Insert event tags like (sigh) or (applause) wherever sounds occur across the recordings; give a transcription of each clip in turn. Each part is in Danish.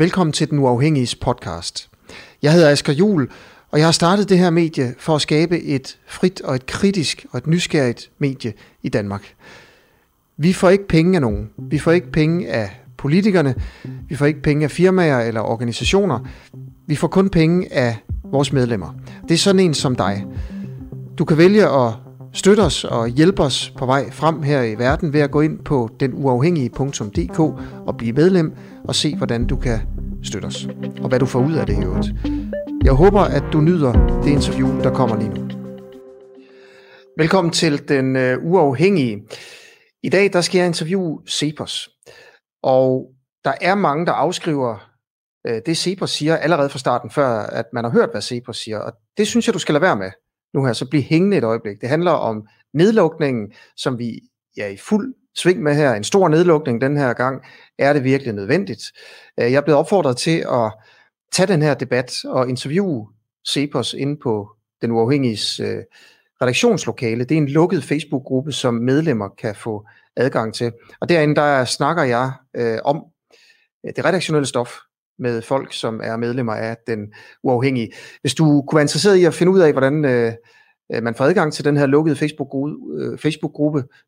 Velkommen til Den Uafhængige podcast. Jeg hedder Asger Jul, og jeg har startet det her medie for at skabe et frit og et kritisk og et nysgerrigt medie i Danmark. Vi får ikke penge af nogen. Vi får ikke penge af politikerne. Vi får ikke penge af firmaer eller organisationer. Vi får kun penge af vores medlemmer. Det er sådan en som dig. Du kan vælge at Støt os og hjælp os på vej frem her i verden ved at gå ind på denuafhængige.dk og blive medlem og se, hvordan du kan støtte os. Og hvad du får ud af det i øvrigt. Jeg håber, at du nyder det interview, der kommer lige nu. Velkommen til Den øh, Uafhængige. I dag der skal jeg interviewe Cepos. Og der er mange, der afskriver øh, det, Cepos siger allerede fra starten, før at man har hørt, hvad Cepos siger. Og det synes jeg, du skal lade være med nu her, så bliv hængende et øjeblik. Det handler om nedlukningen, som vi er i fuld sving med her. En stor nedlukning den her gang. Er det virkelig nødvendigt? Øh, jeg er blevet opfordret til at tage den her debat og interviewe Cepos inde på den uafhængige øh, redaktionslokale. Det er en lukket Facebook-gruppe, som medlemmer kan få adgang til. Og derinde der snakker jeg øh, om øh, det redaktionelle stof, med folk, som er medlemmer af den uafhængige. Hvis du kunne være interesseret i at finde ud af, hvordan øh, øh man får adgang til den her lukkede Facebook-gruppe, øh, Facebook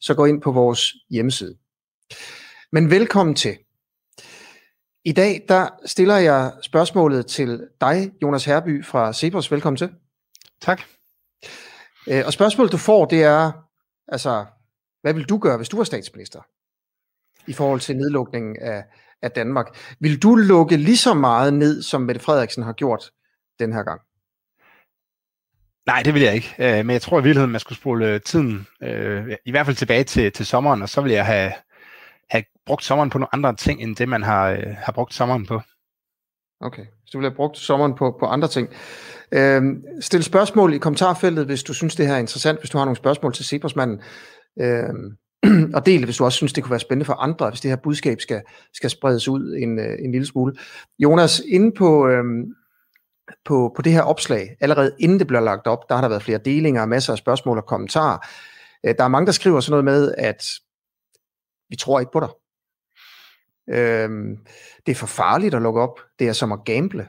så gå ind på vores hjemmeside. Men velkommen til. I dag der stiller jeg spørgsmålet til dig, Jonas Herby fra Cepos. Velkommen til. Tak. Øh, og spørgsmålet du får, det er, altså, hvad vil du gøre, hvis du var statsminister? I forhold til nedlukningen af, af Danmark. Vil du lukke lige så meget ned, som Mette Frederiksen har gjort den her gang? Nej, det vil jeg ikke. Øh, men jeg tror i virkeligheden, man skulle spole øh, tiden, øh, i hvert fald tilbage til, til sommeren, og så vil jeg have, have brugt sommeren på nogle andre ting, end det man har, har brugt sommeren på. Okay, så du vil have brugt sommeren på, på andre ting. Øhm, stil spørgsmål i kommentarfeltet, hvis du synes, det her er interessant, hvis du har nogle spørgsmål til Cepos-manden. Øhm, (clears throat) og del hvis du også synes, det kunne være spændende for andre, hvis det her budskab skal, skal spredes ud en, øh, en lille smule. Jonas, inde på, øhm, på, på det her opslag, allerede inden det bliver lagt op, der har der været flere delinger, masser af spørgsmål og kommentarer. Øh, der er mange, der skriver sådan noget med, at vi tror ikke på dig. Øhm, det er for farligt at lukke op. Det er som at gamble.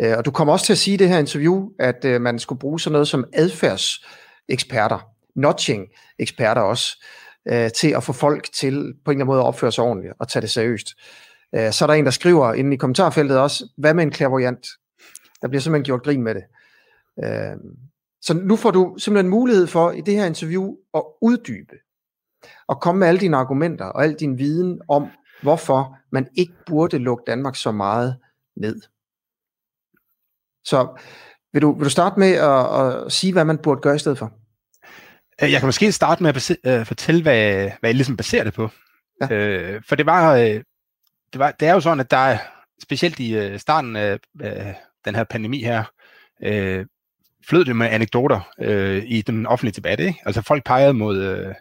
Øh, og du kommer også til at sige i det her interview, at øh, man skulle bruge sådan noget som adfærdseksperter, notching-eksperter også, øh, til at få folk til på en eller anden måde at opføre sig ordentligt og tage det seriøst. Øh, så er der en, der skriver inde i kommentarfeltet også, hvad med en clairvoyant? Der bliver simpelthen gjort grin med det. Øh, så nu får du simpelthen mulighed for i det her interview at uddybe og komme med alle dine argumenter og al din viden om, hvorfor man ikke burde lukke Danmark så meget ned. Så vil du, vil du starte med at, at sige, hvad man burde gøre i stedet for? Øh, jeg kan måske starte med at base, uh, fortælle, hvad, hvad jeg ligesom baserer det på. Ja. Uh, for det var, uh, det var, det er jo sådan, at der er, specielt i uh, starten af uh, den her pandemi her, uh, flød det med anekdoter uh, i den offentlige debat. Ikke? Altså folk pegede mod uh,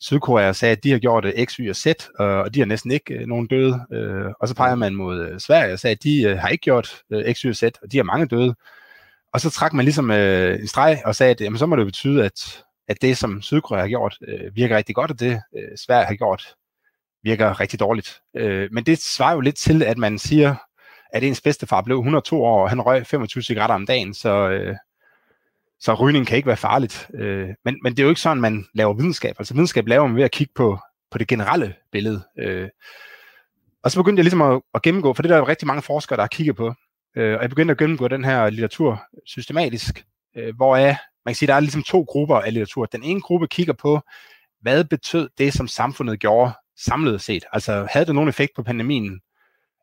Sydkorea og sagde, at de har gjort uh, X, Y og Z, og de har næsten ikke uh, nogen døde. Uh, og så pegede man mod uh, Sverige og sagde, at de uh, har ikke gjort uh, X, Y og Z, og de har mange døde. Og så trak man ligesom uh, en streg og sagde, at jamen, så må det betyde, at at det, som Sydkorea har gjort, øh, virker rigtig godt, og det øh, Sverige har gjort, virker rigtig dårligt. Øh, men det svarer jo lidt til, at man siger, at ens bedstefar blev 102 år, og han røg 25 cigaretter om dagen, så, øh, så rygning kan ikke være farligt. Øh, men, men det er jo ikke sådan, man laver videnskab. Altså videnskab laver man ved at kigge på, på det generelle billede. Øh, og så begyndte jeg ligesom at, at gennemgå, for det der er jo rigtig mange forskere, der har kigget på, øh, og jeg begyndte at gennemgå den her litteratur systematisk, øh, hvor er man kan sige, der er ligesom to grupper af litteratur. Den ene gruppe kigger på, hvad betød det, som samfundet gjorde samlet set? Altså havde det nogen effekt på pandemien?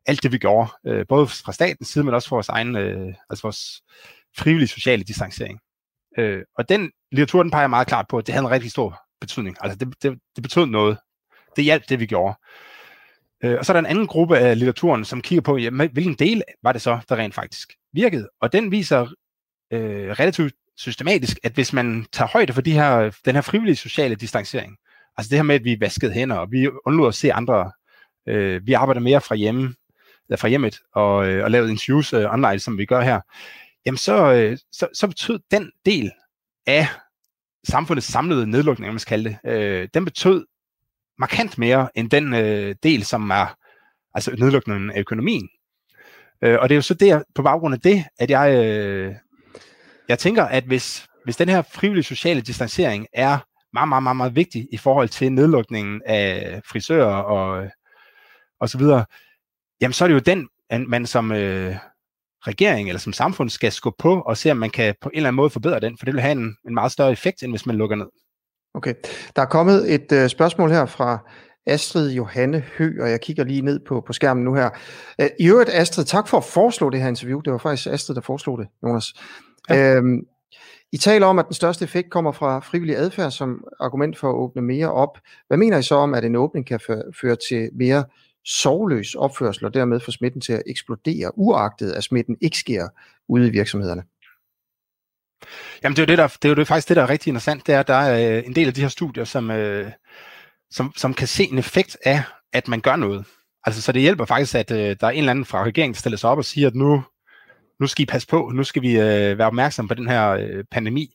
Alt det, vi gjorde, øh, både fra statens side, men også for vores egen, øh, altså vores frivillige sociale distancering. Øh, og den litteratur, den peger meget klart på, at det havde en rigtig stor betydning. Altså det, det, det betød noget. Det hjalp det, vi gjorde. Øh, og så er der en anden gruppe af litteraturen, som kigger på, jamen, hvilken del var det så, der rent faktisk virkede. Og den viser øh, relativt systematisk, at hvis man tager højde for de her, den her frivillige sociale distancering, altså det her med, at vi vaskede hænder, og vi undlod at se andre, øh, vi arbejder mere fra hjemme, eller fra hjemmet, og, øh, og lavet interviews øh, online, som vi gør her, jamen så, øh, så, så betød den del af samfundets samlede nedlukning, man skal kalde det, øh, den betød markant mere end den øh, del, som er altså nedlukningen af økonomien. Øh, og det er jo så det, på baggrund af det, at jeg, øh, jeg tænker, at hvis, hvis den her frivillige sociale distancering er meget, meget, meget, meget vigtig i forhold til nedlukningen af frisører og, og så videre, jamen så er det jo den, man som øh, regering eller som samfund skal skubbe på og se, om man kan på en eller anden måde forbedre den, for det vil have en, en meget større effekt, end hvis man lukker ned. Okay. Der er kommet et øh, spørgsmål her fra Astrid Johanne Hø, og jeg kigger lige ned på, på skærmen nu her. Øh, I øvrigt, Astrid, tak for at foreslå det her interview. Det var faktisk Astrid, der foreslog det, Jonas. Ja. (laughs) Øhm, I taler om, at den største effekt kommer fra frivillig adfærd som argument for at åbne mere op. Hvad mener I så om, at en åbning kan føre til mere sovløs opførsel og dermed få smitten til at eksplodere, uagtet at smitten ikke sker ude i virksomhederne? Jamen det er jo, det, der, det er jo det, faktisk det, der er rigtig interessant, det er, at der er øh, en del af de her studier, som, øh, som, som kan se en effekt af, at man gør noget. Altså, så det hjælper faktisk, at øh, der er en eller anden fra regeringen, der stiller sig op og siger, at nu, nu skal I passe på, nu skal vi øh, være opmærksom på den her øh, pandemi.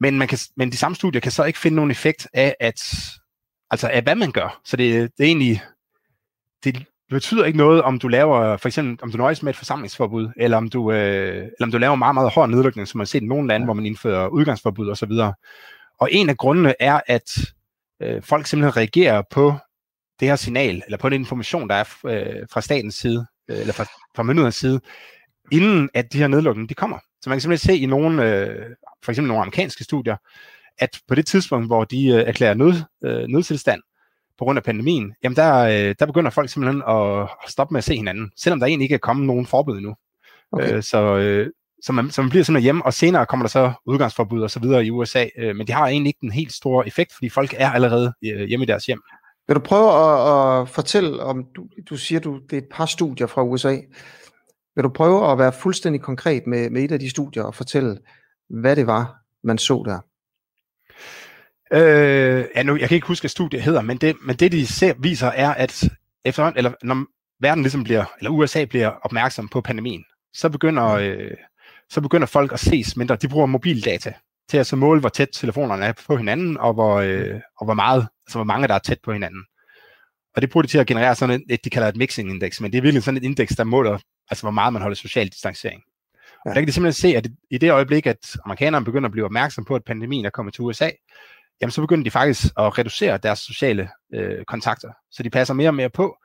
Men, man kan, men de samme studier kan så ikke finde nogen effekt af, at, altså af hvad man gør. Så det, det er egentlig, det betyder ikke noget, om du laver, for eksempel, om du nøjes med et forsamlingsforbud, eller om du, øh, eller om du laver meget, meget hård nedlukning, som man har set i nogle lande, hvor man indfører udgangsforbud osv. Og en af grundene er, at øh, folk simpelthen reagerer på det her signal, eller på den information, der er øh, fra statens side, øh, eller fra, fra myndighedernes side, inden at de her nedlukninger de kommer. Så man kan simpelthen se i nogle, øh, for eksempel nogle amerikanske studier, at på det tidspunkt, hvor de øh, erklærer nød, øh, nødtilstand på grund af pandemien, jamen der, øh, der begynder folk simpelthen at stoppe med at se hinanden, selvom der egentlig ikke er kommet nogen forbud endnu. Okay. Øh, så, øh, så, man, så man bliver simpelthen hjemme, og senere kommer der så udgangsforbud og så videre i USA, øh, men de har egentlig ikke den helt store effekt, fordi folk er allerede øh, hjemme i deres hjem. Vil du prøve at, at fortælle om, du, du siger, du det er et par studier fra USA. Vil du prøve at være fuldstændig konkret med, med et af de studier og fortælle, hvad det var, man så der? Øh, ja, nu, jeg kan ikke huske, hvad studiet hedder, men det, men det de ser, viser er, at efterhånden, eller når verden ligesom bliver, eller USA bliver opmærksom på pandemien, så begynder, mm. øh, så begynder folk at ses mindre. De bruger mobildata til at så måle, hvor tæt telefonerne er på hinanden, og hvor, øh, og hvor meget, altså hvor mange der er tæt på hinanden. Og det bruger de til at generere sådan et, de kalder et mixing index, men det er virkelig sådan et indeks, der måler, altså hvor meget man holder social distancering. Ja. Og der kan de simpelthen se, at i det øjeblik, at amerikanerne begynder at blive opmærksom på, at pandemien er kommet til USA, jamen så begynder de faktisk at reducere deres sociale øh, kontakter. Så de passer mere og mere på.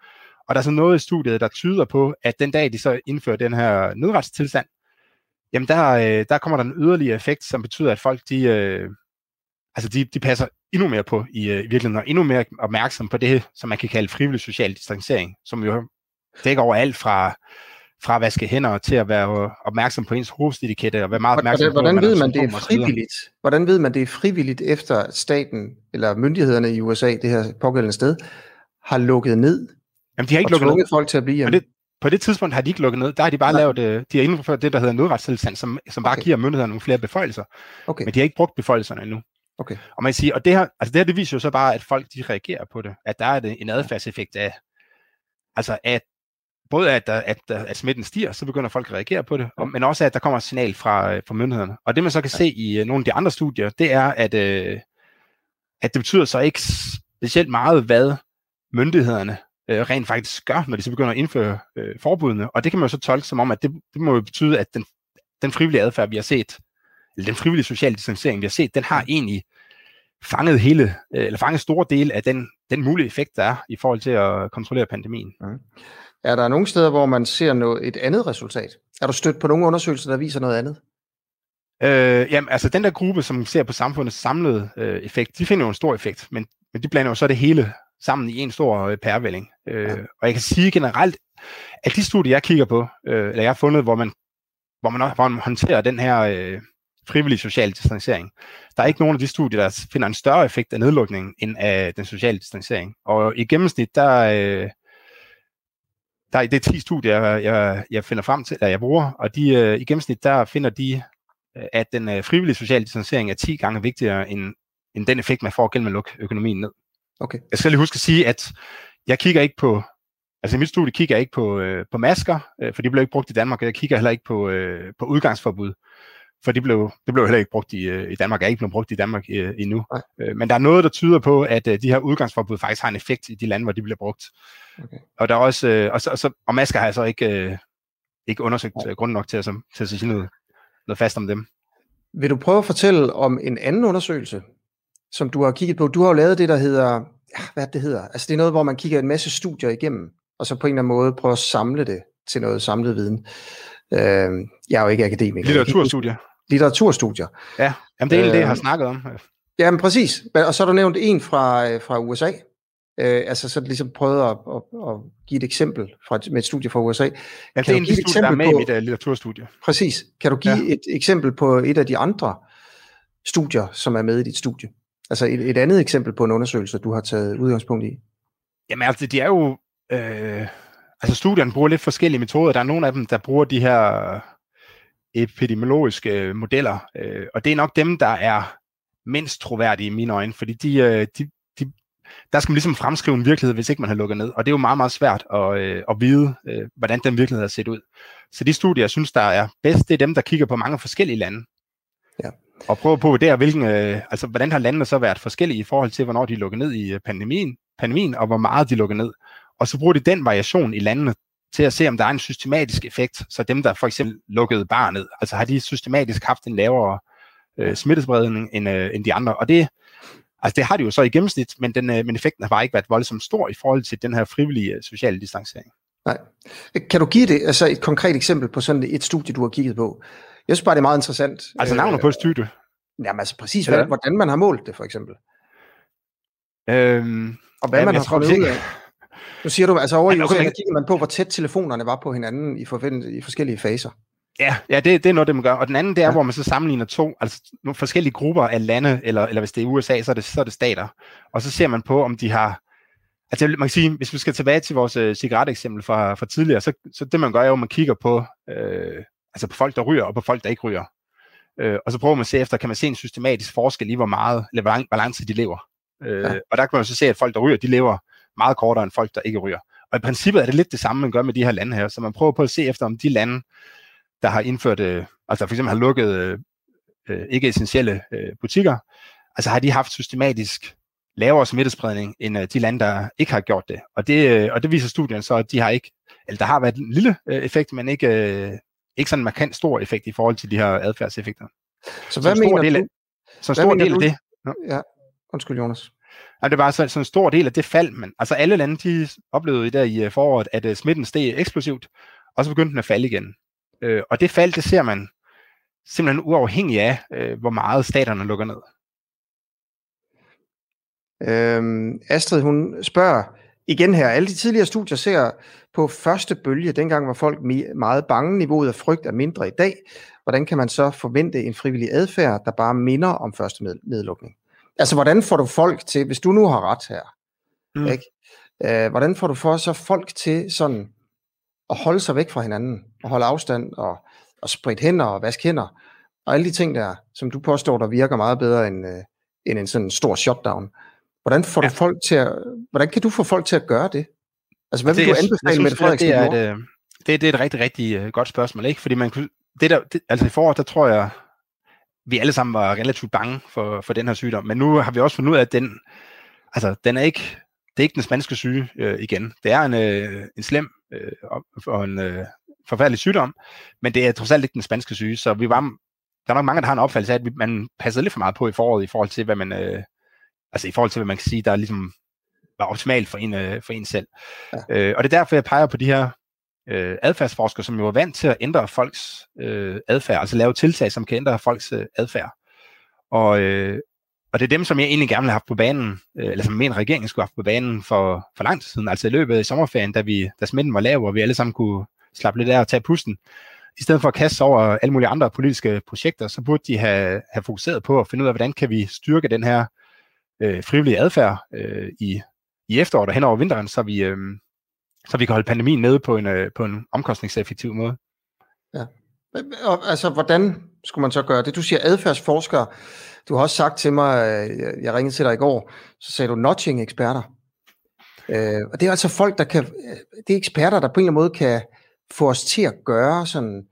Og der er så noget i studiet, der tyder på, at den dag, de så indfører den her nødretstilstand, jamen der, øh, der kommer der en yderligere effekt, som betyder, at folk de, øh, altså de, de passer endnu mere på i, øh, i virkeligheden, og endnu mere opmærksom på det, som man kan kalde frivillig social distancering, som jo dækker over alt fra, fra at vaske hænder til at være opmærksom på ens hovedstitikette og være meget opmærksom hvordan, hvordan på, ved man, det er frivilligt? Hvordan ved man, det er frivilligt efter staten eller myndighederne i USA, det her pågældende sted, har lukket ned? Jamen, de har ikke lukket ned. folk til at blive hjemme. Det, på det tidspunkt har de ikke lukket ned. Der har de bare Nej. lavet, øh, de har indført det, der hedder nødretstilstand, som, som bare okay. giver myndighederne nogle flere beføjelser. Okay. Men de har ikke brugt beføjelserne endnu. Okay. Og man siger, og det her, altså det her, det viser jo så bare, at folk de reagerer på det. At der er det en adfærdseffekt af, altså at både at, at, at, at smitten stiger, så begynder folk at reagere på det, og, men også at der kommer et signal fra, fra myndighederne. Og det man så kan se i uh, nogle af de andre studier, det er, at, uh, at det betyder så ikke specielt meget, hvad myndighederne øh, rent faktisk gør, når de så begynder at indføre øh, forbudene. Og det kan man jo så tolke som om, at det, det må jo betyde, at den, den frivillige adfærd, vi har set, eller den frivillige sociale distancering, vi har set, den har egentlig fanget hele, øh, eller fanget store dele af den, den mulige effekt, der er i forhold til at kontrollere pandemien. Mm. Er der nogle steder, hvor man ser noget, et andet resultat? Er du stødt på nogle undersøgelser, der viser noget andet? Øh, jamen, altså den der gruppe, som ser på samfundets samlede øh, effekt, de finder jo en stor effekt, men, men de blander jo så det hele sammen i en stor øh, pærevælling. Øh, ja. Og jeg kan sige generelt, at de studier, jeg kigger på, øh, eller jeg har fundet, hvor man, hvor man, hvor man håndterer den her øh, frivillige sociale distancering, der er ikke nogen af de studier, der finder en større effekt af nedlukningen, end af den sociale distancering. Og i gennemsnit, der, øh, der er det er 10 studier, jeg, jeg, finder frem til, eller jeg bruger, og de, øh, i gennemsnit, der finder de, øh, at den øh, frivillige sociale distancering er 10 gange vigtigere end, end den effekt, man får gennem at lukke økonomien ned. Okay. Jeg skal lige huske at sige, at jeg kigger ikke på, altså i mit studie kigger jeg ikke på, øh, på masker, øh, for de blev ikke brugt i Danmark, og jeg kigger heller ikke på, øh, på udgangsforbud, for de blev, det blev heller ikke brugt i, øh, i Danmark, er ikke blevet brugt i Danmark øh, endnu. Øh, men der er noget, der tyder på, at øh, de her udgangsforbud faktisk har en effekt i de lande, hvor de bliver brugt. Okay. Og der er også, øh, og, så, og, så, og masker har jeg så ikke, øh, ikke undersøgt ja. grund nok til at, til at sige noget, noget fast om dem. Vil du prøve at fortælle om en anden undersøgelse, som du har kigget på? Du har jo lavet det, der hedder, hvad det hedder? Altså det er noget, hvor man kigger en masse studier igennem, og så på en eller anden måde prøver at samle det til noget samlet viden. Øh, jeg er jo ikke akademiker. Litteraturstudier. Litteraturstudier. Ja, Jamen, det er øh, det, jeg har øh, snakket om. Ja, men præcis. Og så har du nævnt en fra, øh, fra USA. Øh, altså så ligesom prøvet at, at, at give et eksempel fra, med et studie fra USA. Ja, kan det er en af de der er med på, i mit uh, litteraturstudie. Præcis. Kan du give ja. et eksempel på et af de andre studier, som er med i dit studie? Altså et, et andet eksempel på en undersøgelse, du har taget udgangspunkt i? Jamen altså, de er jo... Øh, altså studierne bruger lidt forskellige metoder. Der er nogle af dem, der bruger de her epidemiologiske modeller, øh, og det er nok dem, der er mindst troværdige i mine øjne, fordi de, øh, de, de, der skal man ligesom fremskrive en virkelighed, hvis ikke man har lukket ned, og det er jo meget, meget svært at, øh, at vide, øh, hvordan den virkelighed har set ud. Så de studier, jeg synes, der er bedst, det er dem, der kigger på mange forskellige lande, ja. og prøver på at vurdere, hvilken, øh, altså, hvordan har landene så været forskellige i forhold til, hvornår de lukker ned i pandemien, pandemien, og hvor meget de lukker ned. Og så bruger de den variation i landene til at se, om der er en systematisk effekt. Så dem, der for eksempel lukkede barnet, altså har de systematisk haft en lavere øh, smittespredning end, øh, end de andre. Og det, altså det har de jo så i gennemsnit, men, den, øh, men effekten har bare ikke været voldsomt stor i forhold til den her frivillige øh, sociale distancering. Nej. Kan du give det altså et konkret eksempel på sådan et studie, du har kigget på? Jeg synes bare, det er meget interessant. Altså navnet på et studie? Jamen altså præcis, ja. hvordan man har målt det for eksempel. Øhm, og hvad man har fundet ud af. Nu siger du, altså over i USA, kigger man på, hvor tæt telefonerne var på hinanden i, i forskellige faser. Ja, ja det, det er noget, det man gør. Og den anden, det er, ja. hvor man så sammenligner to, altså nogle forskellige grupper af lande, eller, eller hvis det er USA, så er det, så er det stater. Og så ser man på, om de har... Altså man kan sige, hvis vi skal tilbage til vores uh, cigareteksempel fra, fra tidligere, så, så det man gør er jo, at man kigger på, øh, altså på folk, der ryger, og på folk, der ikke ryger. Øh, og så prøver man at se efter, kan man se en systematisk forskel i, hvor meget, eller hvor lang, tid de lever. Øh, ja. Og der kan man så se, at folk, der ryger, de lever meget kortere end folk, der ikke ryger. Og i princippet er det lidt det samme, man gør med de her lande her. Så man prøver på at se efter, om de lande, der har indført, øh, altså for eksempel har lukket øh, øh, ikke essentielle øh, butikker, altså har de haft systematisk lavere smittespredning end øh, de lande, der ikke har gjort det. Og det, øh, og det viser studien så, at de har ikke, eller der har været en lille øh, effekt, men ikke, øh, ikke sådan en markant stor effekt i forhold til de her adfærdseffekter. Så hvad så mener del, du? Så en stor del af det. Ja, undskyld Jonas. Og det var altså så, så en stor del af det fald, men altså alle lande, de oplevede der i øh, foråret, at uh, smitten steg eksplosivt, og så begyndte den at falde igen. Uh, og det fald, det ser man simpelthen uafhængig af, uh, hvor meget staterne lukker ned. Øhm, Astrid, hun spørger igen her, alle de tidligere studier ser på første bølge, dengang var folk meget bange, niveauet af frygt er mindre i dag. Hvordan kan man så forvente en frivillig adfærd, der bare minder om første nedlukning? Altså, hvordan får du folk til, hvis du nu har ret her, mm. ikke? Øh, hvordan får du for så folk til sådan at holde sig væk fra hinanden, og holde afstand, og, og spritte hænder, og vaske hænder, og alle de ting der, som du påstår, der virker meget bedre end, øh, end en sådan stor shutdown. Hvordan får ja. du folk til at, hvordan kan du få folk til at gøre det? Altså, hvad vil det, du anbefale med det, det er, et, øh, det, det er et rigtig, rigtig uh, godt spørgsmål, ikke? Fordi man det der, det, altså i foråret, der tror jeg, vi alle sammen var relativt bange for, for den her sygdom, men nu har vi også fundet ud af, at den, altså, den er ikke, det er ikke den spanske syge øh, igen. Det er en, øh, en slem øh, og en øh, forfærdelig sygdom, men det er trods alt ikke den spanske syge, så vi var, der er nok mange, der har en opfattelse af, at man passede lidt for meget på i foråret, i forhold til, hvad man, øh, altså i forhold til, hvad man kan sige, der ligesom var optimalt for en, øh, for en selv. Ja. Øh, og det er derfor, jeg peger på de her øh, adfærdsforskere, som jo er vant til at ændre folks øh, adfærd, altså lave tiltag, som kan ændre folks øh, adfærd. Og, øh, og det er dem, som jeg egentlig gerne vil have haft på banen, øh, eller som min regeringen skulle have haft på banen for, for lang tid siden, altså i løbet af sommerferien, da, vi, da smitten var lav, og vi alle sammen kunne slappe lidt af og tage pusten. I stedet for at kaste over alle mulige andre politiske projekter, så burde de have, have fokuseret på at finde ud af, hvordan kan vi styrke den her øh, frivillige adfærd øh, i, i efteråret og hen over vinteren, så vi, øh, så vi kan holde pandemien nede på en, øh, på en omkostningseffektiv måde. Ja. Og, altså, hvordan skulle man så gøre det? Du siger adfærdsforskere. Du har også sagt til mig, øh, jeg ringede til dig i går, så sagde du notching-eksperter. Øh, og det er altså folk, der kan, det er eksperter, der på en eller anden måde kan få os til at gøre sådan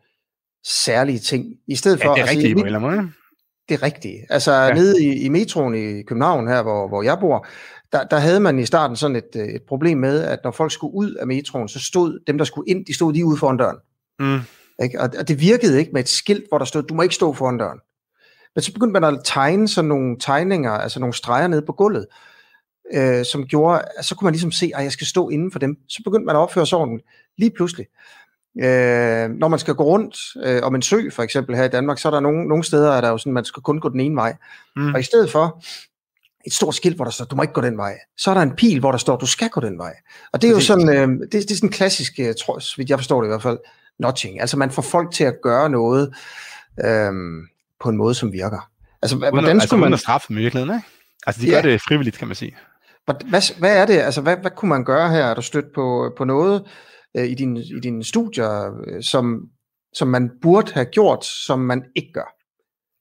særlige ting. I stedet for, ja, det er altså, rigtigt på en eller anden måde. Det er rigtigt. Altså ja. nede i, i metroen i København her, hvor, hvor jeg bor, der, der havde man i starten sådan et, øh, et problem med, at når folk skulle ud af metroen, så stod dem, der skulle ind, de stod lige ude foran døren. Mm. Ikke? Og, og det virkede ikke med et skilt, hvor der stod, du må ikke stå foran døren. Men så begyndte man at tegne sådan nogle tegninger, altså nogle streger nede på gulvet, øh, som gjorde, at så kunne man ligesom se, at jeg skal stå inden for dem. Så begyndte man at opføre sig ordentligt, lige pludselig. Øh, når man skal gå rundt øh, om en sø, for eksempel her i Danmark, så er der nogle, nogle steder, er der jo sådan, man skal kun gå den ene vej. Mm. Og i stedet for et stort skilt, hvor der står, du må ikke gå den vej, så er der en pil, hvor der står, du skal gå den vej. Og det er jo sådan, øh, det, det er sådan en klassisk, øh, tror, så jeg forstår det i hvert fald, notching. Altså man får folk til at gøre noget øh, på en måde, som virker. Altså, uden, hvordan altså, skulle man... Uden at straffe dem i virkeligheden, ikke? Altså, de ja. gør det frivilligt, kan man sige. Hvad, hvad er det? Altså, hvad, hvad kunne man gøre her? Er du stødt på, på noget øh, i, din, i dine studier, øh, som, som man burde have gjort, som man ikke gør?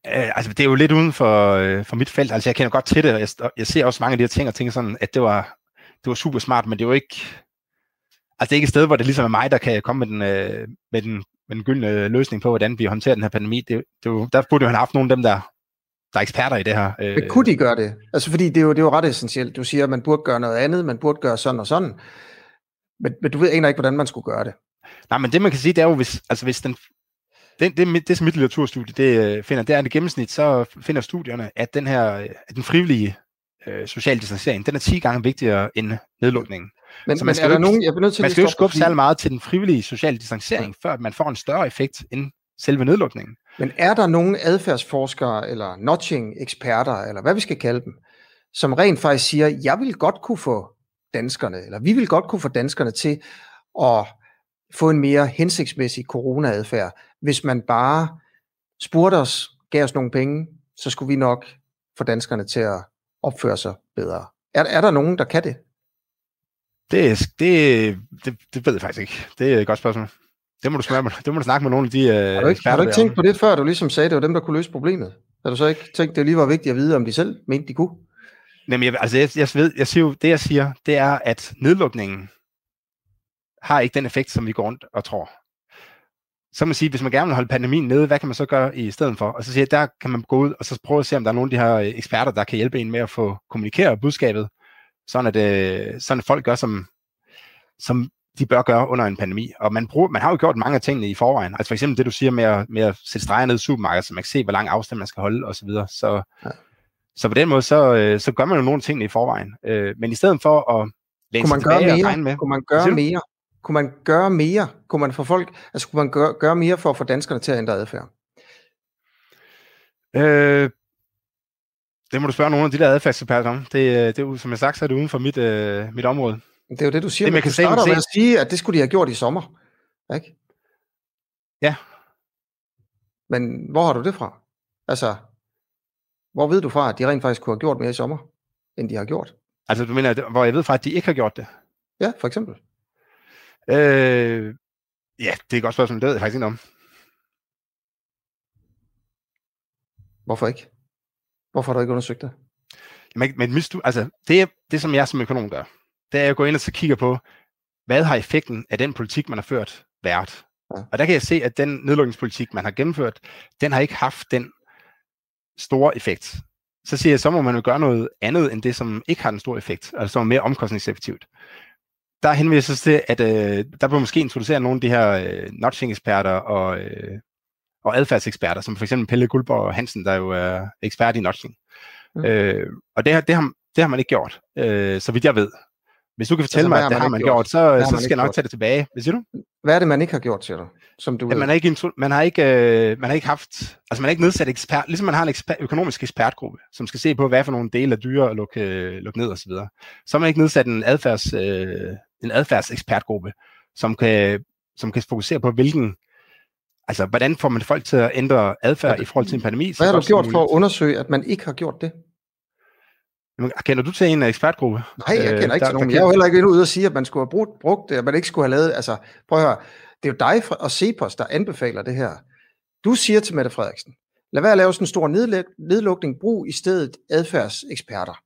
Øh, altså, det er jo lidt uden for, øh, for mit felt. Altså, jeg kender godt til det, og jeg, jeg ser også mange af de her ting, og tænker sådan, at det var, det var super smart, men det er jo ikke... Altså, det er ikke et sted, hvor det ligesom er mig, der kan komme med den, øh, med den, med den gyldne løsning på, hvordan vi håndterer den her pandemi. Det, det jo, der burde jo have haft nogle af dem, der, der er eksperter i det her. Øh. Men kunne de gøre det? Altså, fordi det er, jo, det er jo ret essentielt. Du siger, at man burde gøre noget andet, man burde gøre sådan og sådan. Men, men du ved egentlig ikke, hvordan man skulle gøre det. Nej, men det man kan sige, det er jo, hvis, altså, hvis den, det, det, det som mit litteraturstudie det øh, finder, det er, at i gennemsnit, så finder studierne, at den her, at den frivillige øh, social distancering, den er 10 gange vigtigere end nedlukningen. Men, så man skal, er der ikke, nogen, jeg nødt til man skal jo skubbe særlig meget til den frivillige social distancering, ja. før man får en større effekt end selve nedlukningen. Men er der nogen adfærdsforskere, eller notching-eksperter, eller hvad vi skal kalde dem, som rent faktisk siger, jeg vil godt kunne få danskerne, eller vi vil godt kunne få danskerne til at få en mere hensigtsmæssig corona-adfærd, hvis man bare spurgte os, gav os nogle penge, så skulle vi nok få danskerne til at opføre sig bedre. Er, er der nogen, der kan det? Det, det, det, det ved jeg faktisk ikke. Det er et godt spørgsmål. Det må du, snakke med, det må du snakke med nogle af de uh, har du ikke, har du ikke tænkt på det før, du ligesom sagde, det var dem, der kunne løse problemet? Har du så ikke tænkt, det lige var vigtigt at vide, om de selv mente, de kunne? Jamen, jeg, altså, jeg, jeg, ved, jeg siger jo, det jeg siger, det er, at nedlukningen har ikke den effekt, som vi går rundt og tror. Så man sige, hvis man gerne vil holde pandemien nede, hvad kan man så gøre i stedet for? Og så siger jeg, der kan man gå ud og så prøve at se, om der er nogle af de her eksperter, der kan hjælpe en med at få kommunikeret budskabet, sådan at, øh, sådan at folk gør, som, som de bør gøre under en pandemi. Og man, bruger, man har jo gjort mange af tingene i forvejen. Altså for eksempel det, du siger med at, med at sætte streger ned i supermarkedet, så man kan se, hvor lang afstand man skal holde osv. Så, så, ja. så på den måde, så, øh, så gør man jo nogle ting i forvejen. Øh, men i stedet for at læne man gøre mere? og regne med... Kunne man gøre mere? Kunne man gøre mere? Kunne man få folk... Altså kunne man gøre, gøre mere for at få danskerne til at ændre adfærd? Øh, det må du spørge nogle af de der adfærdseksperter om. Det, det er, som jeg sagt, så er det uden for mit, øh, mit område. Det er jo det, du siger. Det, man kan du starter med at sige, at det skulle de have gjort i sommer. Ikke? Ja. Men hvor har du det fra? Altså, hvor ved du fra, at de rent faktisk kunne have gjort mere i sommer, end de har gjort? Altså, du mener, hvor jeg ved fra, at de ikke har gjort det? Ja, for eksempel. Øh, ja, det er et godt spørgsmål. Det ved jeg faktisk ikke om. Hvorfor ikke? Hvorfor har du ikke undersøgt det? Jamen, men du, altså, det, det, som jeg som økonom gør, det er at gå ind og så kigge på, hvad har effekten af den politik, man har ført, været? Ja. Og der kan jeg se, at den nedlukningspolitik, man har gennemført, den har ikke haft den store effekt. Så siger jeg, så må man jo gøre noget andet end det, som ikke har den store effekt, altså som er mere omkostningseffektivt. Der henviser til, at øh, der bør måske introducere nogle af de her øh, notching-eksperter og, øh, og adfærdseksperter, som for eksempel Pelle Guldborg Hansen, der jo er ekspert i notching. Mm. Øh, og det har, det, har, det har man ikke gjort, øh, så vidt jeg ved. Hvis du kan fortælle altså, mig, at det har man gjort, gjort så, så skal jeg nok gjort? tage det tilbage. Hvad siger du? Hvad er det, man ikke har gjort, siger du? Som du ja, man, har ikke, man, har ikke, øh, man har ikke haft, altså man har ikke nedsat ekspert, ligesom man har en ekspert, økonomisk ekspertgruppe, som skal se på, hvad for nogle dele af dyre at lukke, øh, lukke ned osv. Så, så har man ikke nedsat en, adfærds, øh, en adfærdsekspertgruppe, som kan, som kan fokusere på, hvilken Altså, hvordan får man folk til at ændre adfærd i forhold til en pandemi? Hvad har du gjort for at undersøge, at man ikke har gjort det? Jamen, kender du til en ekspertgruppe? Nej, jeg kender øh, ikke der, til nogen. Jeg er jo heller ikke ude og sige, at man skulle have brugt, brugt det, at man ikke skulle have lavet... Altså, prøv at høre. Det er jo dig og Cepos, der anbefaler det her. Du siger til Mette Frederiksen, lad være at lave sådan en stor nedlukning. Brug i stedet adfærdseksperter,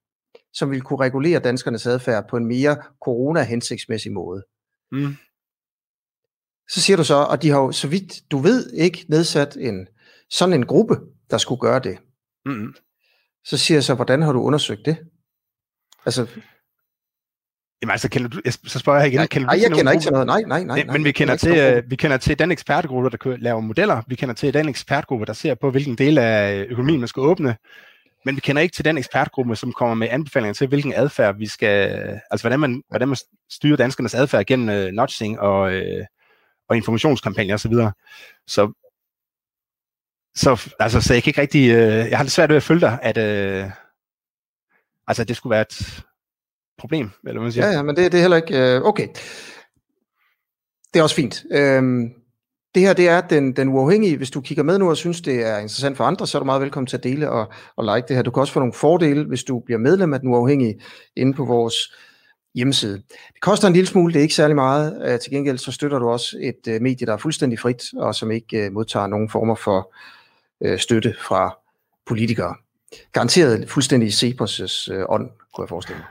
som vil kunne regulere danskernes adfærd på en mere corona-hensigtsmæssig måde. Mm. Så siger du så, og de har jo, så vidt du ved, ikke nedsat en sådan en gruppe, der skulle gøre det. Mm. Så siger jeg så, hvordan har du undersøgt det? Altså... Jamen altså, kender du, så spørger jeg igen, nej, kender du Nej, jeg kender ikke til noget, nej, nej, nej. nej men vi kender, til, uh, vi kender til den ekspertgruppe, der laver modeller, vi kender til den ekspertgruppe, der ser på, hvilken del af økonomien man skal åbne, men vi kender ikke til den ekspertgruppe, som kommer med anbefalinger til, hvilken adfærd vi skal, altså hvordan man, hvordan man styrer danskernes adfærd gennem uh, nudging og, uh, og informationskampagner osv. Så, så, så, altså, så jeg kan ikke rigtig, øh, jeg har det svært ved at følge dig, at, øh, altså, det skulle være et problem, eller hvad man siger. Ja, ja, men det, det er heller ikke, øh, okay. Det er også fint. Øhm, det her det er den, den uafhængige. Hvis du kigger med nu og synes, det er interessant for andre, så er du meget velkommen til at dele og, og like det her. Du kan også få nogle fordele, hvis du bliver medlem af den uafhængige inde på vores hjemmeside. Det koster en lille smule, det er ikke særlig meget. Øh, til gengæld så støtter du også et øh, medie, der er fuldstændig frit, og som ikke øh, modtager nogen former for Øh, støtte fra politikere. Garanteret fuldstændig Cepos' uh, øh, ånd, kunne jeg forestille mig.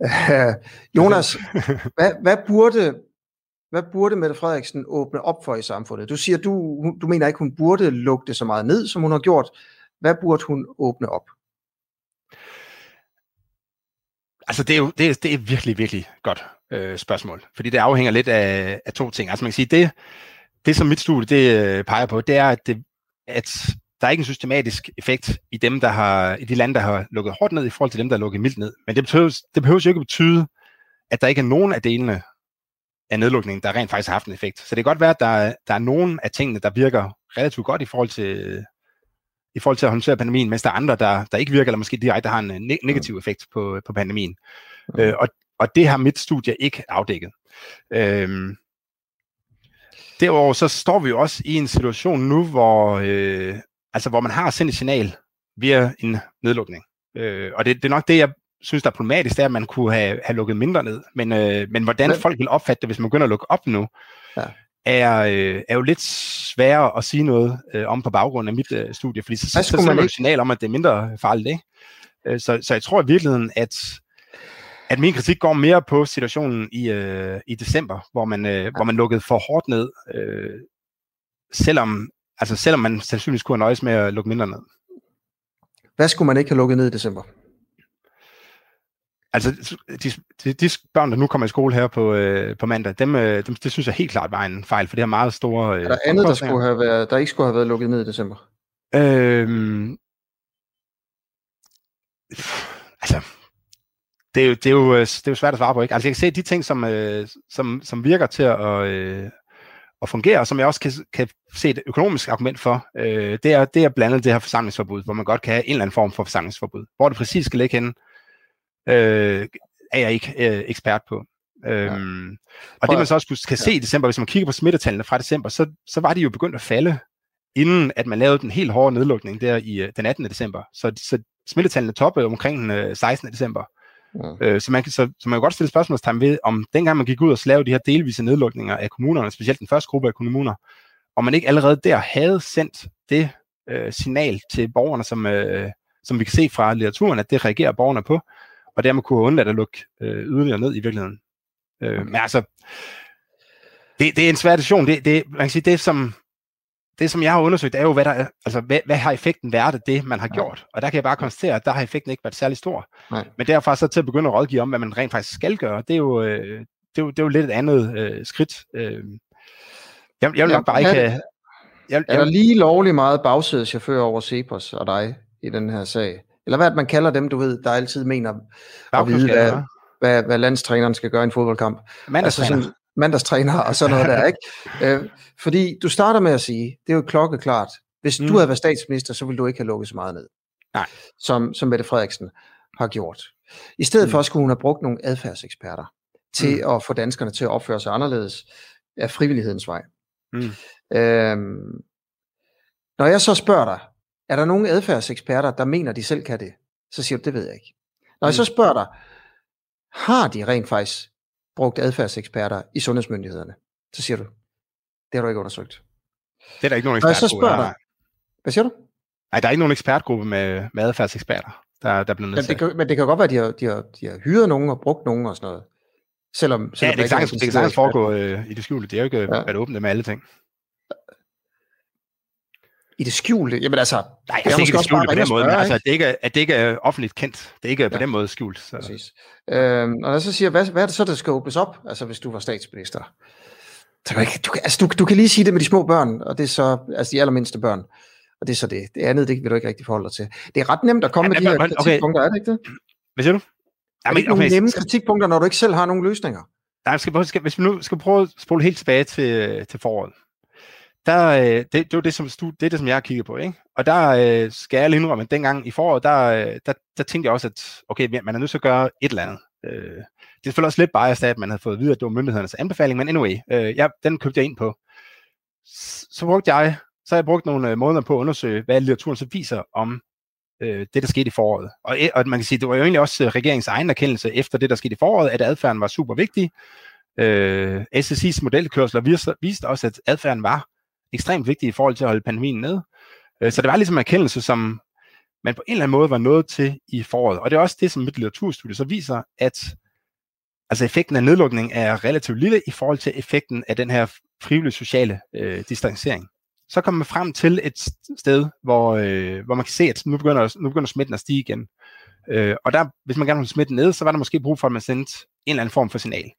(laughs) Jonas, hvad, hvad burde hvad burde Mette Frederiksen åbne op for i samfundet? Du siger, du, du mener ikke, hun burde lukke det så meget ned, som hun har gjort. Hvad burde hun åbne op? Altså, det er jo det er, det er virkelig, virkelig godt øh, spørgsmål. Fordi det afhænger lidt af, af to ting. Altså, man kan sige, det, det som mit studie det, øh, peger på, det er, at, det, at der er ikke en systematisk effekt i dem, der har, i de lande, der har lukket hårdt ned, i forhold til dem, der har lukket mildt ned. Men det, betyder, det behøver jo ikke at betyde, at der ikke er nogen af delene af nedlukningen, der rent faktisk har haft en effekt. Så det kan godt være, at der, der er nogen af tingene, der virker relativt godt i forhold til, i forhold til at håndtere pandemien, mens der er andre, der, der ikke virker, eller måske direkte har en ne- negativ effekt på, på pandemien. Mm. Øh, og, og det har mit studie ikke afdækket. Øhm, derudover så står vi jo også i en situation nu, hvor, øh, altså, hvor man har sendt et signal via en nedlukning. Øh, og det, det er nok det, jeg synes, der er problematisk, det er, at man kunne have, have lukket mindre ned. Men, øh, men hvordan men, folk vil opfatte det, hvis man begynder at lukke op nu, ja. er, øh, er jo lidt sværere at sige noget øh, om på baggrund af mit øh, studie, fordi så, så, så man et signal om, at det er mindre farligt. Ikke? Øh, så, så jeg tror i virkeligheden, at at min kritik går mere på situationen i, øh, i december, hvor man, øh, ja. hvor man lukkede for hårdt ned, øh, selvom, altså selvom man sandsynligvis kunne nøjes med at lukke mindre ned. Hvad skulle man ikke have lukket ned i december? Altså, de, de, de børn, der nu kommer i skole her på, øh, på mandag, dem, øh, dem, det synes jeg helt klart var en fejl, for det har meget store... Øh, er der andet, der, skulle have været, der ikke skulle have været lukket ned i december? Øhm, altså, det er, jo, det, er jo, øh, det er jo svært at svare på, ikke? Altså, jeg kan se de ting, som, øh, som, som virker til at, øh, at fungere, og som jeg også kan, kan se et økonomisk argument for, øh, det, er, det er blandt andet det her forsamlingsforbud, hvor man godt kan have en eller anden form for forsamlingsforbud. Hvor det præcis skal ligge henne, øh, er jeg ikke øh, ekspert på. Øhm, ja. Og det man så også kan se i december, hvis man kigger på smittetallene fra december, så, så var de jo begyndt at falde, inden at man lavede den helt hårde nedlukning der i øh, den 18. december. Så, så smittetallene toppede omkring den øh, 16. december. Ja. Øh, så, man kan, så, så man kan godt stille spørgsmålstegn ved, om dengang man gik ud og lavede de her delvise nedlukninger af kommunerne, specielt den første gruppe af kommuner, om man ikke allerede der havde sendt det øh, signal til borgerne, som, øh, som vi kan se fra litteraturen, at det reagerer borgerne på, og dermed kunne undlade at lukke øh, yderligere ned i virkeligheden. Øh, men altså, det, det er en svær diskussion. Det, det, man kan sige, det som, det, som jeg har undersøgt, er jo, hvad, der er, altså, hvad, hvad har effekten været af det, man har gjort? Og der kan jeg bare konstatere, at der har effekten ikke været særlig stor. Nej. Men derfra så til at begynde at rådgive om, hvad man rent faktisk skal gøre, det er jo, øh, det er jo, det er jo lidt et andet øh, skridt. Øh, jeg, jeg vil nok bare ikke... Jeg, jeg, er der lige lovlig meget bagsædeschauffør over Cepos og dig i den her sag? Eller hvad man kalder dem, du ved, der altid mener at vide, hvad, hvad, hvad landstræneren skal gøre i en fodboldkamp. Mandagstræner. Altså sådan, mandagstræner og sådan noget der, ikke? Øh, fordi du starter med at sige, det er jo klokkeklart, hvis mm. du havde været statsminister, så ville du ikke have lukket så meget ned. Nej. Som, som Mette Frederiksen har gjort. I stedet mm. for skulle hun have brugt nogle adfærdseksperter til mm. at få danskerne til at opføre sig anderledes af frivillighedens vej. Mm. Øhm, når jeg så spørger dig, er der nogle adfærdseksperter, der mener, de selv kan det? Så siger du, det ved jeg ikke. Når jeg så mm. spørger dig, har de rent faktisk brugt adfærdseksperter i sundhedsmyndighederne? Så siger du, det har du ikke undersøgt. Det er der ikke nogen ekspertgruppe. Jeg så spørger dig, hvad siger du? Nej, der er ikke nogen ekspertgruppe med, med adfærdseksperter, der, der er blevet nedsat. Men det, kan, men det kan godt være, at de har, de har, de har hyret nogen og brugt nogen og sådan noget. Selvom, selvom ja, det, kan sagtens, det kan sagtens foregå øh, i det skjulte. Det er jo ikke ja. at åbne med alle ting. I det skjulte? Jamen altså... Nej, jeg ikke det skjulte på den måde, men altså, at det, ikke er, at det ikke er offentligt kendt. Det er ikke ja. på den måde skjult. Så. Præcis. Øhm, og jeg så siger, hvad, hvad er det så, der skal åbnes op, altså hvis du var statsminister? Så du, du, altså, du, du kan lige sige det med de små børn, og det er så, altså de allermindste børn. Og det er så det. Det andet, det vil du ikke rigtig forholde dig til. Det er ret nemt at komme ja, med de her kritikpunkter, okay. er det ikke det? Hvad siger du? Ja, men, er det ikke okay, nogle nemme kritikpunkter, når du ikke selv har nogen løsninger? Nej, skal, skal, hvis vi nu skal prøve at spole helt tilbage til, til foråret, der, øh, det, det, er det, som, det er det, som jeg har kigget på. Ikke? Og der øh, skal jeg indrømme, at dengang i foråret, der, øh, der, der tænkte jeg også, at okay, man er nødt til at gøre et eller andet. Øh, det er selvfølgelig også lidt biased at man havde fået videre, at det var myndighedernes anbefaling, men anyway, øh, jeg, den købte jeg ind på. Så brugte jeg, så har jeg brugt nogle måneder på at undersøge, hvad litteraturen så viser om det, der skete i foråret. Og, e, og man kan sige, det var jo egentlig også regeringens egen erkendelse efter det, der skete i foråret, at adfærden var super vigtig. Øh, SSI's modelkørsler viste, viste også, at adfærden var ekstremt vigtigt i forhold til at holde pandemien ned. Øh, så det var ligesom en erkendelse, som man på en eller anden måde var nået til i foråret. Og det er også det, som mit litteraturstudie så viser, at altså effekten af nedlukning er relativt lille i forhold til effekten af den her frivillige sociale øh, distancering. Så kommer man frem til et sted, hvor, øh, hvor man kan se, at nu begynder, nu begynder smitten at stige igen. Øh, og der, hvis man gerne vil smitten ned, så var der måske brug for, at man sendte en eller anden form for signal.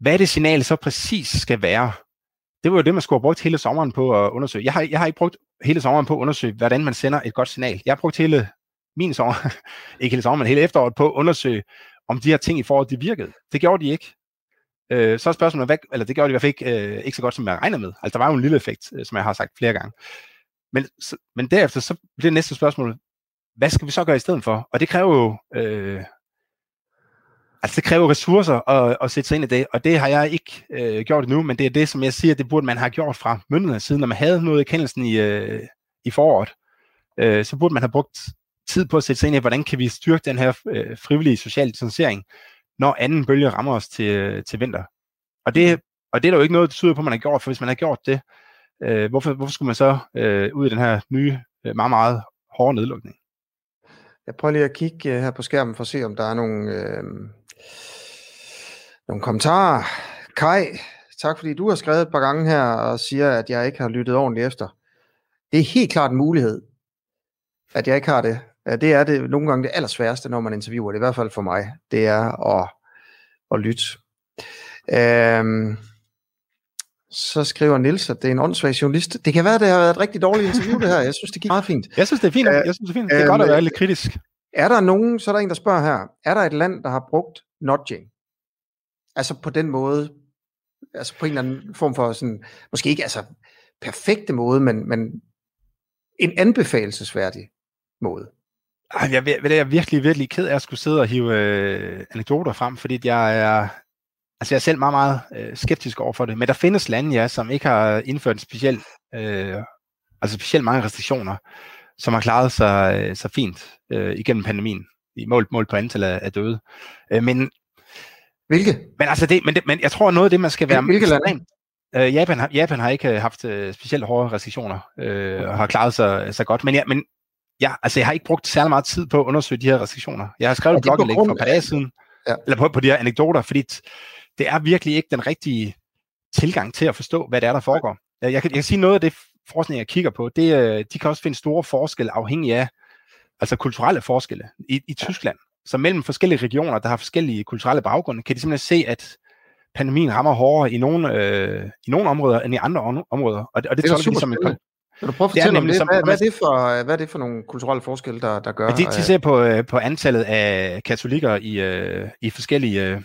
Hvad det signal så præcis skal være, det var jo det, man skulle have brugt hele sommeren på at undersøge. Jeg har, jeg har ikke brugt hele sommeren på at undersøge, hvordan man sender et godt signal. Jeg har brugt hele min sommer, (laughs) ikke hele sommeren, men hele efteråret på at undersøge, om de her ting i forhold de virkede. Det gjorde de ikke. Øh, så er spørgsmålet, hvad, eller det gjorde de i hvert fald ikke, øh, ikke så godt, som jeg regner med. Altså, der var jo en lille effekt, øh, som jeg har sagt flere gange. Men, så, men derefter, så bliver det næste spørgsmål, hvad skal vi så gøre i stedet for? Og det kræver jo øh, Altså det kræver ressourcer at, at sætte sig ind i det, og det har jeg ikke øh, gjort endnu, men det er det, som jeg siger, det burde man have gjort fra myndighedernes siden, når man havde noget i kendelsen i, øh, i foråret. Øh, så burde man have brugt tid på at sætte sig ind i, hvordan kan vi styrke den her øh, frivillige sociale distancering, når anden bølge rammer os til, øh, til vinter. Og det, og det er der jo ikke noget, der tyder på, at man har gjort, for hvis man har gjort det, øh, hvorfor, hvorfor skulle man så øh, ud i den her nye, øh, meget, meget hårde nedlukning? Jeg prøver lige at kigge øh, her på skærmen for at se, om der er nogle, øh, nogle kommentarer. Kai, tak fordi du har skrevet et par gange her og siger, at jeg ikke har lyttet ordentligt efter. Det er helt klart en mulighed, at jeg ikke har det. Det er det nogle gange det allersværeste, når man interviewer det, i hvert fald for mig. Det er at, at lytte. Øhm, så skriver Nils, at det er en åndssvag journalist. Det kan være, at det har været et rigtig dårligt interview, det her. Jeg synes, det gik meget fint. Jeg synes, det er fint. Jeg synes, det er fint. Det er øh, godt at være lidt kritisk. Er der nogen, så er der en, der spørger her, er der et land, der har brugt nudging? Altså på den måde, altså på en eller anden form for sådan, måske ikke altså perfekte måde, men, men en anbefalesværdig måde. Ej, jeg, jeg, jeg er virkelig, virkelig ked af at skulle sidde og hive øh, anekdoter frem, fordi jeg er, altså jeg er selv meget, meget øh, skeptisk over for det. Men der findes lande, ja, som ikke har indført specielt, øh, altså specielt mange restriktioner, som har klaret sig øh, så fint øh, igennem pandemien, i mål, mål på antal af, af døde. Øh, men Hvilke? Men altså det, men, det, men jeg tror noget af det, man skal være... Hvilke lande? Øh, Japan, har, Japan har ikke haft øh, specielt hårde restriktioner, øh, og har klaret sig så godt. Men, ja, men ja, altså, jeg har ikke brugt særlig meget tid på at undersøge de her restriktioner. Jeg har skrevet et blogindlæg for et par dage siden, ja. eller på, på de her anekdoter, fordi det er virkelig ikke den rigtige tilgang til at forstå, hvad det er, der foregår. Jeg kan, jeg kan sige noget af det forskning, jeg kigger på, det, øh, de kan også finde store forskelle afhængig af altså kulturelle forskelle. I, i Tyskland, så mellem forskellige regioner, der har forskellige kulturelle baggrunde, kan de simpelthen se, at pandemien rammer hårdere i nogle, øh, i nogle områder end i andre områder. Og, og det, det tolker de som en... Vil du prøve at fortælle om det? Som, hvad, hvad, er det for, hvad er det for nogle kulturelle forskelle, der, der gør? De, de ser på, øh, på antallet af katolikker i, øh, i forskellige øh,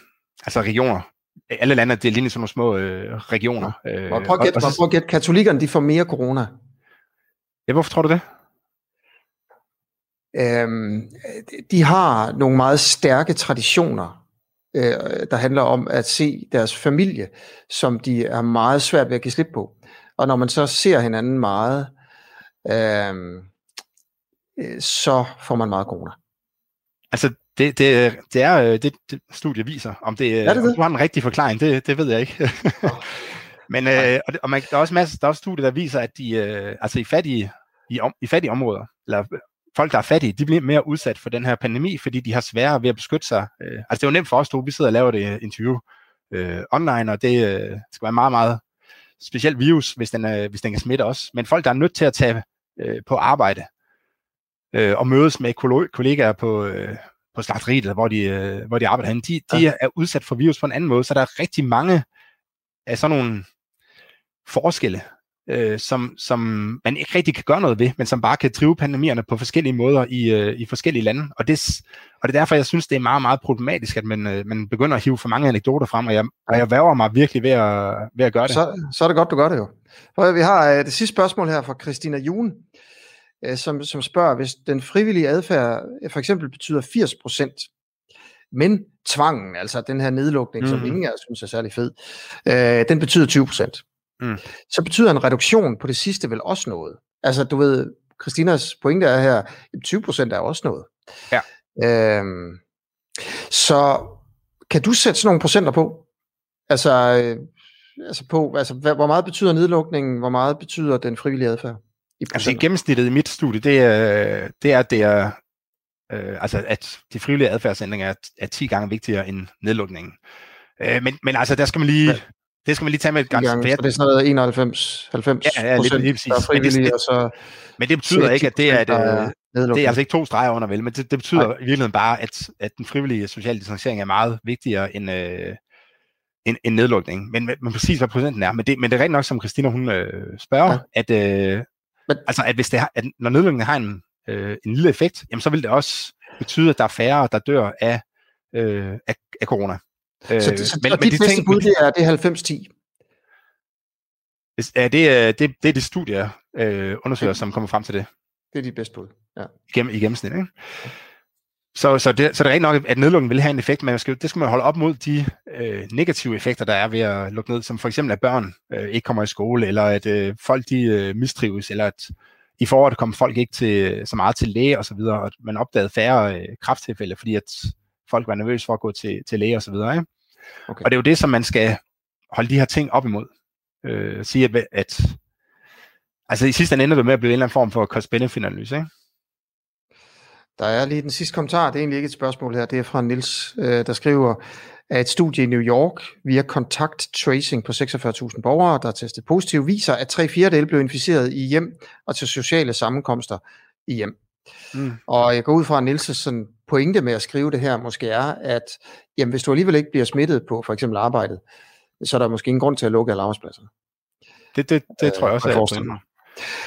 altså regioner. Alle lande er delt ind i sådan nogle små øh, regioner. Øh, prøv at gætte, prøv at gætte, katolikkerne de får mere corona. Ja, hvorfor tror du det? Øhm, de har nogle meget stærke traditioner, øh, der handler om at se deres familie, som de er meget svært ved at give slip på. Og når man så ser hinanden meget, øhm, øh, så får man meget corona. Altså, det, det, det er øh, det, det studie viser. Om det, er det, det? Om du har en rigtig forklaring, det, det ved jeg ikke. (laughs) Men øh, og, det, og man, der er også masser, der er også studier, der viser, at de, øh, altså i fattige, i, om, i fattige områder, eller folk, der er fattige, de bliver mere udsat for den her pandemi, fordi de har sværere ved at beskytte sig. Øh, altså det er jo nemt for os to, vi sidder og laver det interview øh, online, og det øh, skal være meget, meget specielt virus, hvis den, øh, hvis den kan smitte os. Men folk, der er nødt til at tage øh, på arbejde øh, og mødes med kollegaer på, øh, på slagteriet, hvor de, øh, hvor de arbejder henne, de, de er udsat for virus på en anden måde. Så der er rigtig mange af sådan nogle forskelle, øh, som, som man ikke rigtig kan gøre noget ved, men som bare kan drive pandemierne på forskellige måder i, øh, i forskellige lande. Og det, og det er derfor, jeg synes, det er meget, meget problematisk, at man, øh, man begynder at hive for mange anekdoter frem, og jeg, og jeg værger mig virkelig ved at, ved at gøre det. Så, så er det godt, du gør det jo. Vi har øh, det sidste spørgsmål her fra Christina Jun, øh, som, som spørger, hvis den frivillige adfærd øh, for eksempel betyder 80 procent, men tvangen, altså den her nedlukning, mm. som ingen af os synes er særlig fed, øh, den betyder 20 procent. Mm. Så betyder en reduktion på det sidste vel også noget. Altså du ved, Christinas pointe er her, 20 procent er også noget. Ja. Øhm, så kan du sætte sådan nogle procenter på? Altså, øh, altså på, altså hvor meget betyder nedlukningen, hvor meget betyder den frivillige adfærd? I altså gennemsnittet i mit studie, det er, det er, det er øh, altså at de frivillige adfærdsændringer er, er 10 gange vigtigere end nedlukningen. Øh, men, men altså, der skal man lige, det skal man lige tage med et ganske gange. Det er sådan noget 91, 90 ja, ja, lidt, lige præcis. Men det, og så men det betyder ikke, at det er, et, øh, det er altså ikke to streger under, vel, men det, det betyder Nej. i virkeligheden bare, at, at den frivillige sociale distancering er meget vigtigere end, øh, end, end nedlukning. Men, men præcis hvad procenten er. Men det, men det er rent nok, som Christina hun øh, spørger, ja. at, øh, men, altså, at, hvis det har, at når nedlukningen har en, øh, en lille effekt, jamen, så vil det også betyde, at der er færre, der dør af, øh, af, af corona. Så, øh, så, men, og dit bedste bud, det er, det er 90-10? Ja, det, er, det, det er det studier, øh, undersøger, som kommer frem til det. Det er de bedste bud, ja. Gennem, I gennemsnit, ikke? Så, så, det, så det er rent nok, at nedlukningen vil have en effekt, men man skal, det skal man holde op mod de øh, negative effekter, der er ved at lukke ned, som for eksempel at børn øh, ikke kommer i skole, eller at øh, folk de øh, mistrives, eller at i foråret kom folk ikke til, så meget til læge osv., og, og man opdagede færre øh, krafttilfælde, fordi at folk var nervøse for at gå til, til læge osv. Ikke? Okay. Og det er jo det, som man skal holde de her ting op imod. Øh, sige, at, at altså i sidste ende ender det med at blive en eller anden form for cost-benefit-analyse, ikke? Der er lige den sidste kommentar, det er egentlig ikke et spørgsmål her, det er fra Nils, øh, der skriver, at et studie i New York via kontakt tracing på 46.000 borgere, der er testet positivt, viser, at tre fjerdedel blev inficeret i hjem og til sociale sammenkomster i hjem. Mm. Og jeg går ud fra, at Niels' sådan pointe med at skrive det her måske er, at jamen, hvis du alligevel ikke bliver smittet på for eksempel arbejdet, så er der måske ingen grund til at lukke alle arbejdspladser. Det, det, det tror jeg også, øh, jeg,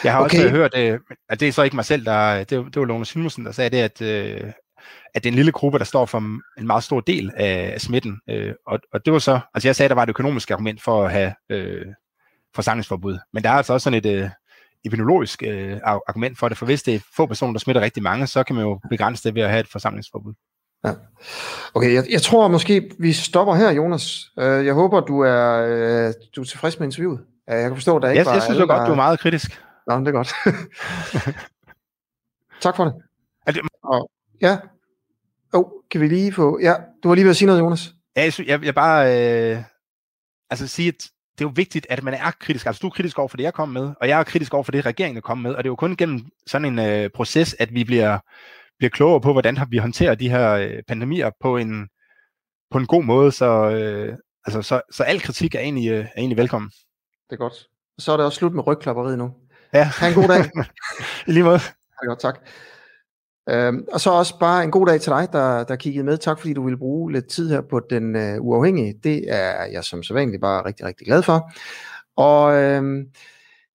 jeg har okay. også hørt, øh, at det er så ikke mig selv, der, det, det var Lone Simonsen, der sagde det, at, øh, at det er en lille gruppe, der står for en meget stor del af smitten. Og, og det var så, altså jeg sagde, at der var et økonomisk argument for at have øh, forsamlingsforbud. Men der er altså også sådan et øh, epidemiologisk øh, argument for det, for hvis det er få personer, der smitter rigtig mange, så kan man jo begrænse det ved at have et forsamlingsforbud. Ja. Okay, jeg, jeg tror måske, vi stopper her, Jonas. Uh, jeg håber, du er, du er tilfreds med interviewet. Jeg kan forstå, at der ikke jeg, var Jeg synes jo godt, der... du er meget kritisk. Nå, det er godt. (laughs) tak for det. Er det... Og, ja. Oh, kan vi lige få... Ja, du var lige ved at sige noget, Jonas. Ja, jeg, jeg, jeg bare... Øh... Altså sige, at det er jo vigtigt, at man er kritisk. Altså, du er kritisk over for det, jeg kom med, og jeg er kritisk over for det, regeringen er kommet med. Og det er jo kun gennem sådan en øh, proces, at vi bliver bliver klogere på, hvordan vi håndterer de her øh, pandemier på en, på en god måde, så, øh, altså, så, så al kritik er egentlig, øh, er egentlig velkommen. Det er godt. Så er det også slut med rygklapperiet nu. Ja. Ha' en god dag. (laughs) I lige måde. Ja, godt, tak. Øhm, og så også bare en god dag til dig, der, der kiggede med. Tak fordi du ville bruge lidt tid her på den uh, uafhængige. Det er jeg som sædvanligt bare rigtig, rigtig glad for. Og øhm,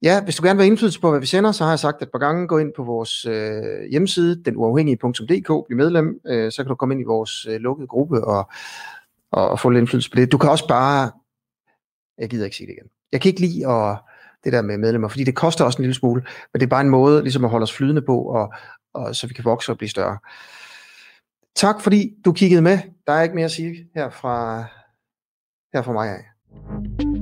Ja, hvis du gerne vil have indflydelse på, hvad vi sender, så har jeg sagt et par gange, gå ind på vores øh, hjemmeside, denuafhængige.dk, bliv medlem, øh, så kan du komme ind i vores øh, lukkede gruppe og, og, og få lidt indflydelse på det. Du kan også bare, jeg gider ikke sige det igen, jeg kan ikke lide at, det der med medlemmer, fordi det koster også en lille smule, men det er bare en måde ligesom at holde os flydende på, og, og så vi kan vokse og blive større. Tak fordi du kiggede med. Der er ikke mere at sige her fra, her fra mig af.